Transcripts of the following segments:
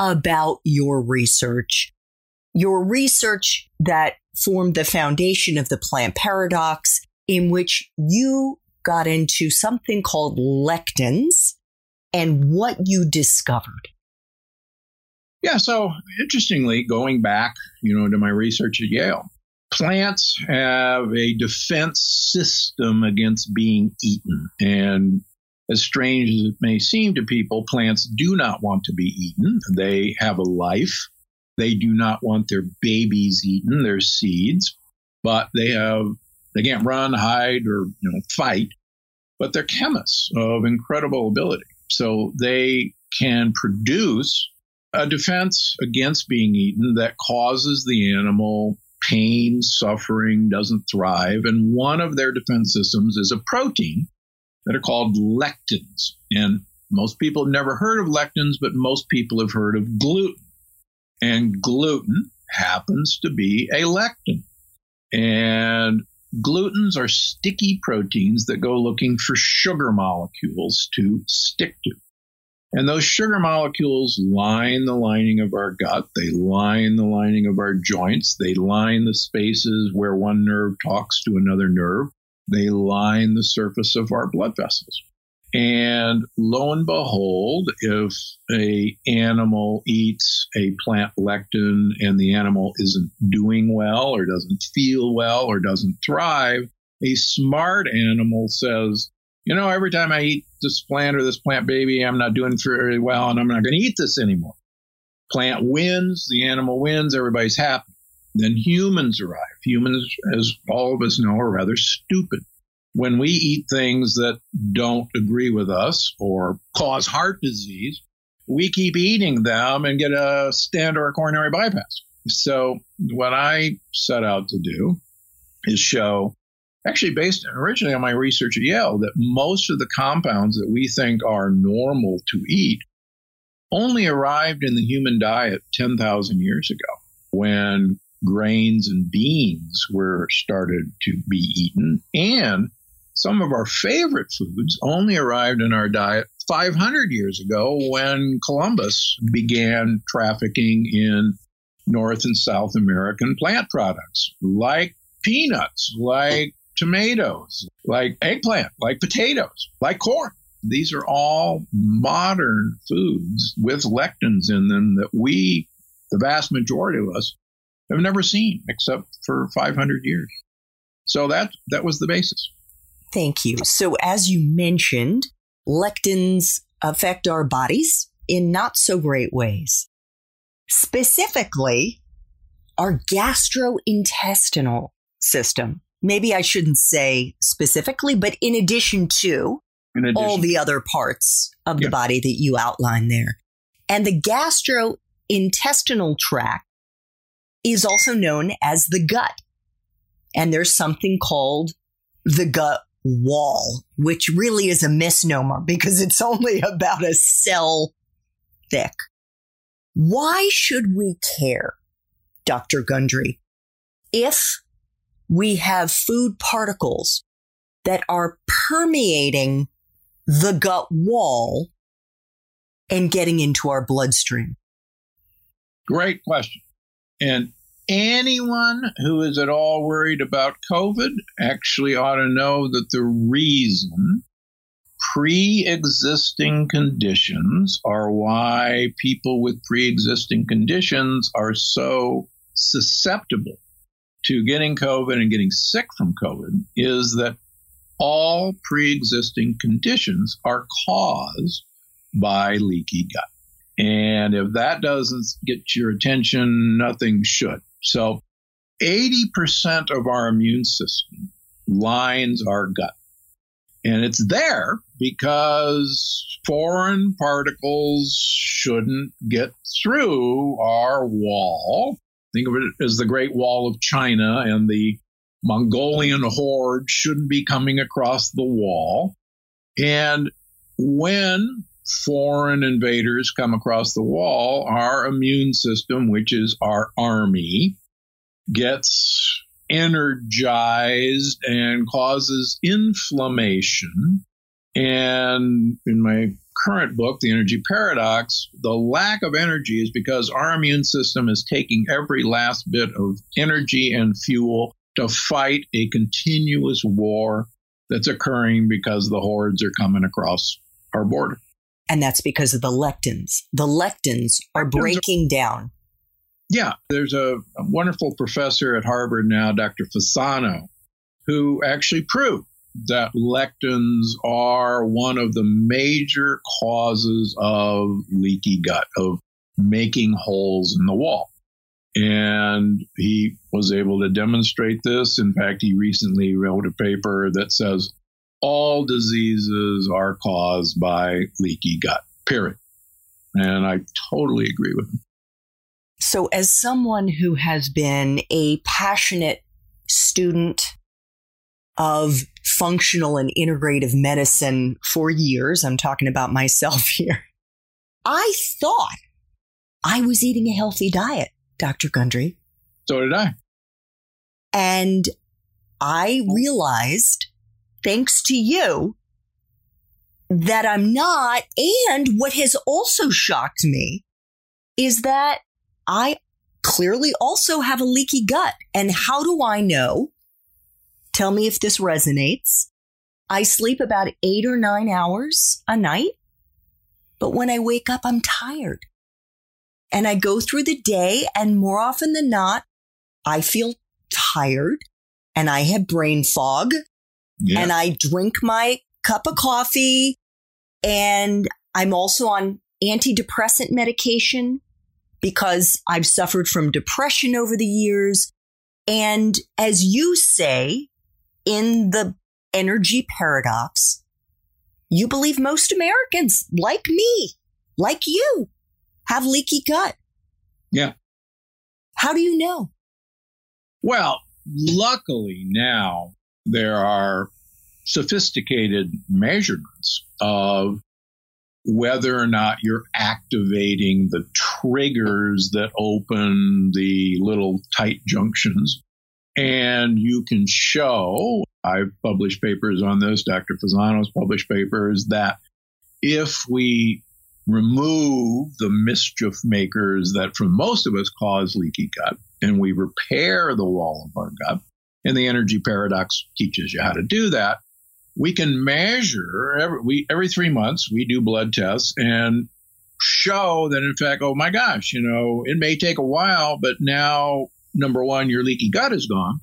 about your research. Your research that formed the foundation of the plant paradox, in which you got into something called lectins and what you discovered. Yeah, so interestingly, going back, you know, to my research at Yale, plants have a defense system against being eaten. And as strange as it may seem to people, plants do not want to be eaten. They have a life. They do not want their babies eaten, their seeds, but they have they can't run, hide, or you know fight. But they're chemists of incredible ability, so they can produce a defense against being eaten that causes the animal pain, suffering, doesn't thrive. And one of their defense systems is a protein that are called lectins. And most people have never heard of lectins, but most people have heard of gluten. And gluten happens to be a lectin. And glutens are sticky proteins that go looking for sugar molecules to stick to. And those sugar molecules line the lining of our gut. They line the lining of our joints. They line the spaces where one nerve talks to another nerve they line the surface of our blood vessels. And lo and behold, if a animal eats a plant lectin and the animal isn't doing well or doesn't feel well or doesn't thrive, a smart animal says, you know, every time I eat this plant or this plant baby, I'm not doing very well and I'm not going to eat this anymore. Plant wins, the animal wins, everybody's happy. Then humans arrive. Humans, as all of us know, are rather stupid. When we eat things that don't agree with us or cause heart disease, we keep eating them and get a stent or a coronary bypass. So, what I set out to do is show, actually based originally on my research at Yale, that most of the compounds that we think are normal to eat only arrived in the human diet 10,000 years ago when grains and beans were started to be eaten. And some of our favorite foods only arrived in our diet 500 years ago when Columbus began trafficking in North and South American plant products like peanuts, like tomatoes, like eggplant, like potatoes, like corn. These are all modern foods with lectins in them that we, the vast majority of us, have never seen except for 500 years. So that that was the basis. Thank you. So as you mentioned, lectins affect our bodies in not so great ways. Specifically, our gastrointestinal system. Maybe I shouldn't say specifically, but in addition to in addition. all the other parts of the body that you outline there. And the gastrointestinal tract is also known as the gut. And there's something called the gut wall, which really is a misnomer because it's only about a cell thick. Why should we care, Dr. Gundry, if we have food particles that are permeating the gut wall and getting into our bloodstream? Great question. And anyone who is at all worried about COVID actually ought to know that the reason pre existing conditions are why people with pre existing conditions are so susceptible to getting COVID and getting sick from COVID is that all pre existing conditions are caused by leaky gut. And if that doesn't get your attention, nothing should. So 80% of our immune system lines our gut. And it's there because foreign particles shouldn't get through our wall. Think of it as the Great Wall of China, and the Mongolian horde shouldn't be coming across the wall. And when foreign invaders come across the wall, our immune system, which is our army, gets energized and causes inflammation. And in my current book, The Energy Paradox, the lack of energy is because our immune system is taking every last bit of energy and fuel to fight a continuous war that's occurring because the hordes are coming across our border. And that's because of the lectins. The lectins are breaking down. Yeah, there's a, a wonderful professor at Harvard now, Dr. Fasano, who actually proved that lectins are one of the major causes of leaky gut, of making holes in the wall. And he was able to demonstrate this. In fact, he recently wrote a paper that says all diseases are caused by leaky gut, period. And I totally agree with him. So, as someone who has been a passionate student of functional and integrative medicine for years, I'm talking about myself here, I thought I was eating a healthy diet, Dr. Gundry. So did I. And I realized thanks to you, that I'm not. And what has also shocked me is that I clearly also have a leaky gut. And how do I know? Tell me if this resonates. I sleep about eight or nine hours a night, but when I wake up, I'm tired. And I go through the day, and more often than not, I feel tired and I have brain fog yeah. and I drink my cup of coffee and I'm also on antidepressant medication because I've suffered from depression over the years. And as you say in the energy paradox, you believe most Americans, like me, like you, have leaky gut. Yeah. How do you know? Well, luckily now there are sophisticated measurements of whether or not you're activating the triggers that open the little tight junctions. And you can show, I've published papers on this, Dr. Fasano's published papers, that if we remove the mischief makers that for most of us cause leaky gut and we repair the wall of our gut, and the energy paradox teaches you how to do that. We can measure every, we, every three months, we do blood tests and show that, in fact, oh my gosh, you know, it may take a while, but now, number one, your leaky gut is gone.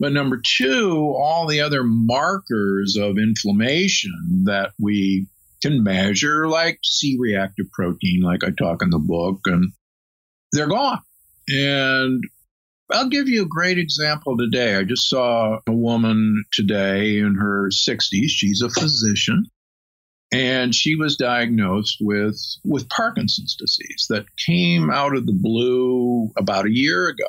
But number two, all the other markers of inflammation that we can measure, like C reactive protein, like I talk in the book, and they're gone. And I'll give you a great example today. I just saw a woman today in her 60s. She's a physician and she was diagnosed with with Parkinson's disease that came out of the blue about a year ago.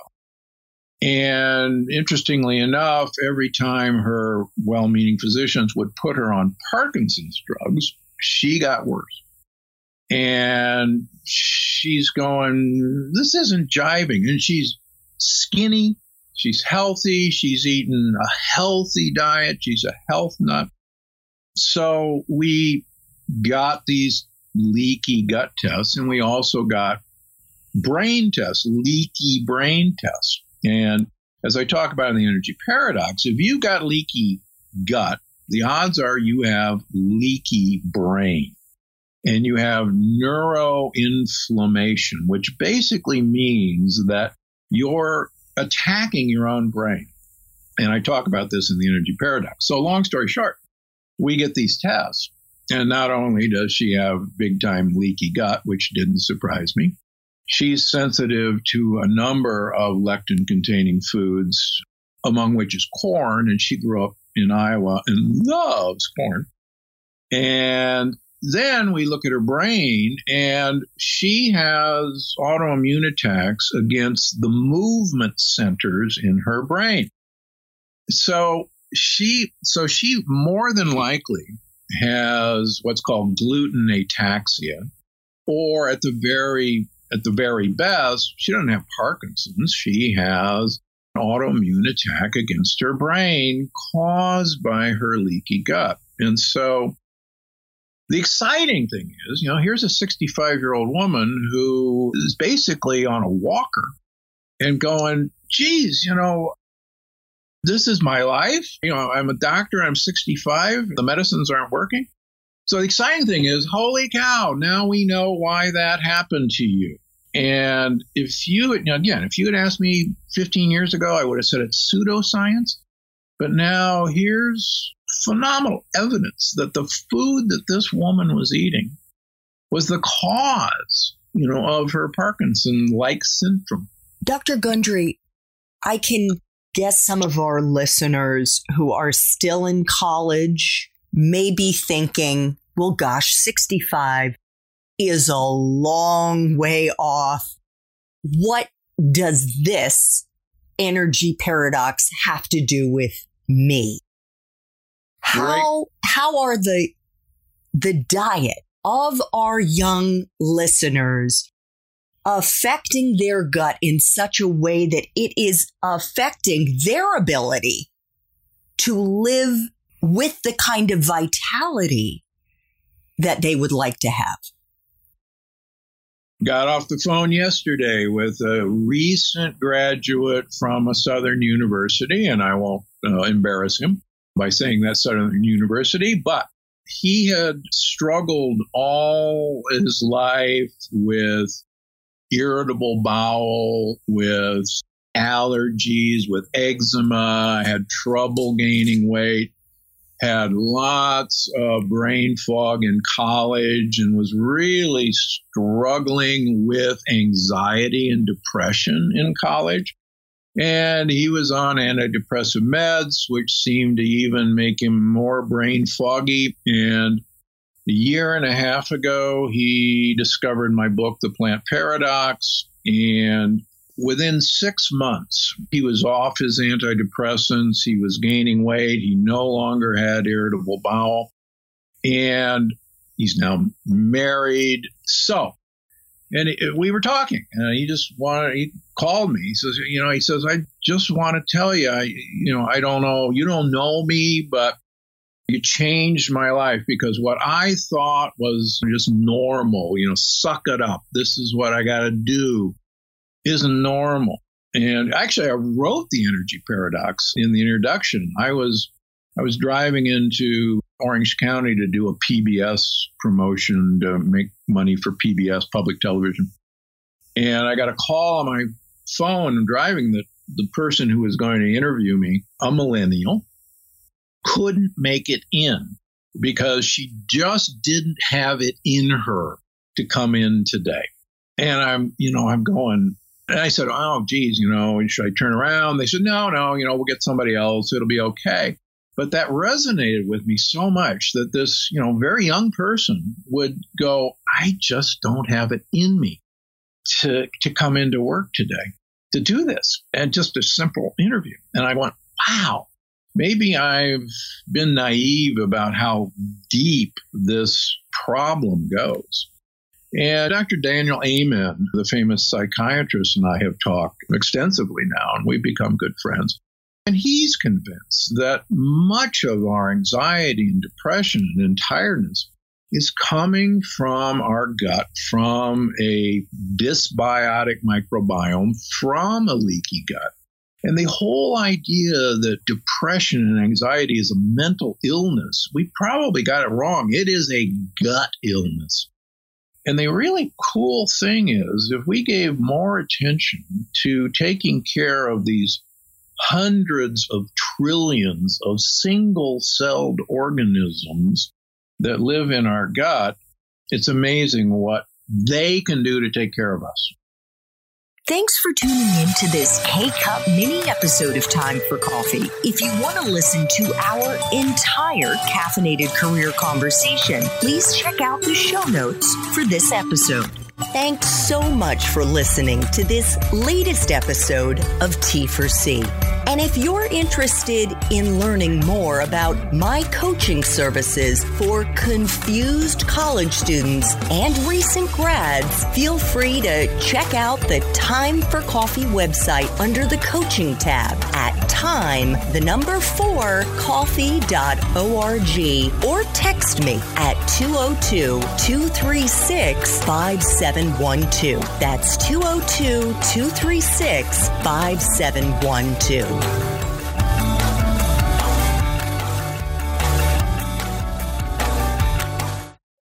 And interestingly enough, every time her well meaning physicians would put her on Parkinson's drugs, she got worse. And she's going, This isn't jiving. And she's skinny, she's healthy, she's eaten a healthy diet, she's a health nut. So we got these leaky gut tests, and we also got brain tests, leaky brain tests. And as I talk about in the energy paradox, if you've got leaky gut, the odds are you have leaky brain and you have neuroinflammation, which basically means that you're attacking your own brain. And I talk about this in the energy paradox. So, long story short, we get these tests. And not only does she have big time leaky gut, which didn't surprise me, she's sensitive to a number of lectin containing foods, among which is corn. And she grew up in Iowa and loves corn. And then we look at her brain, and she has autoimmune attacks against the movement centers in her brain. So she, so she more than likely has what's called gluten ataxia, or at the very at the very best, she doesn't have Parkinson's. She has an autoimmune attack against her brain caused by her leaky gut. And so the exciting thing is, you know, here's a 65 year old woman who is basically on a walker and going, geez, you know, this is my life. You know, I'm a doctor, I'm 65, the medicines aren't working. So the exciting thing is, holy cow, now we know why that happened to you. And if you, again, if you had asked me 15 years ago, I would have said it's pseudoscience. But now here's phenomenal evidence that the food that this woman was eating was the cause, you know, of her Parkinson-like syndrome. Dr. Gundry, I can guess some of our listeners who are still in college may be thinking, well, gosh, 65 is a long way off. What does this energy paradox have to do with me? How right. how are the the diet of our young listeners affecting their gut in such a way that it is affecting their ability to live with the kind of vitality that they would like to have. Got off the phone yesterday with a recent graduate from a Southern university, and I won't uh, embarrass him by saying that Southern University, but he had struggled all his life with irritable bowel, with allergies, with eczema, had trouble gaining weight, had lots of brain fog in college, and was really struggling with anxiety and depression in college. And he was on antidepressive meds, which seemed to even make him more brain foggy. And a year and a half ago, he discovered my book, The Plant Paradox. And within six months, he was off his antidepressants. He was gaining weight. He no longer had irritable bowel. And he's now married. So and we were talking, and he just wanted. He called me. He says, "You know," he says, "I just want to tell you, I, you know, I don't know, you don't know me, but you changed my life because what I thought was just normal, you know, suck it up. This is what I got to do, isn't normal." And actually, I wrote the energy paradox in the introduction. I was I was driving into Orange County to do a PBS promotion to make money for PBS public television. And I got a call on my phone and driving that the person who was going to interview me, a millennial, couldn't make it in because she just didn't have it in her to come in today. And I'm, you know, I'm going, and I said, oh, geez, you know, should I turn around? They said, no, no, you know, we'll get somebody else. It'll be okay. But that resonated with me so much that this, you know, very young person would go, I just don't have it in me to, to come into work today. to do this and just a simple interview. And I went, wow, maybe I've been naive about how deep this problem goes. And Dr. Daniel Amen, the famous psychiatrist, and I have talked extensively now, and we've become good friends. And he's convinced that much of our anxiety and depression and tiredness is coming from our gut, from a dysbiotic microbiome, from a leaky gut. And the whole idea that depression and anxiety is a mental illness, we probably got it wrong. It is a gut illness. And the really cool thing is, if we gave more attention to taking care of these hundreds of trillions of single celled organisms that live in our gut, it's amazing what they can do to take care of us. Thanks for tuning in to this K Cup mini episode of Time for Coffee. If you want to listen to our entire caffeinated career conversation, please check out the show notes for this episode. Thanks so much for listening to this latest episode of T4C. And if you're interested in learning more about my coaching services for confused college students and recent grads, feel free to check out the Time for Coffee website under the coaching tab at time, the number four, coffee.org, or text me at 202 236 5712. That's 202 236 5712.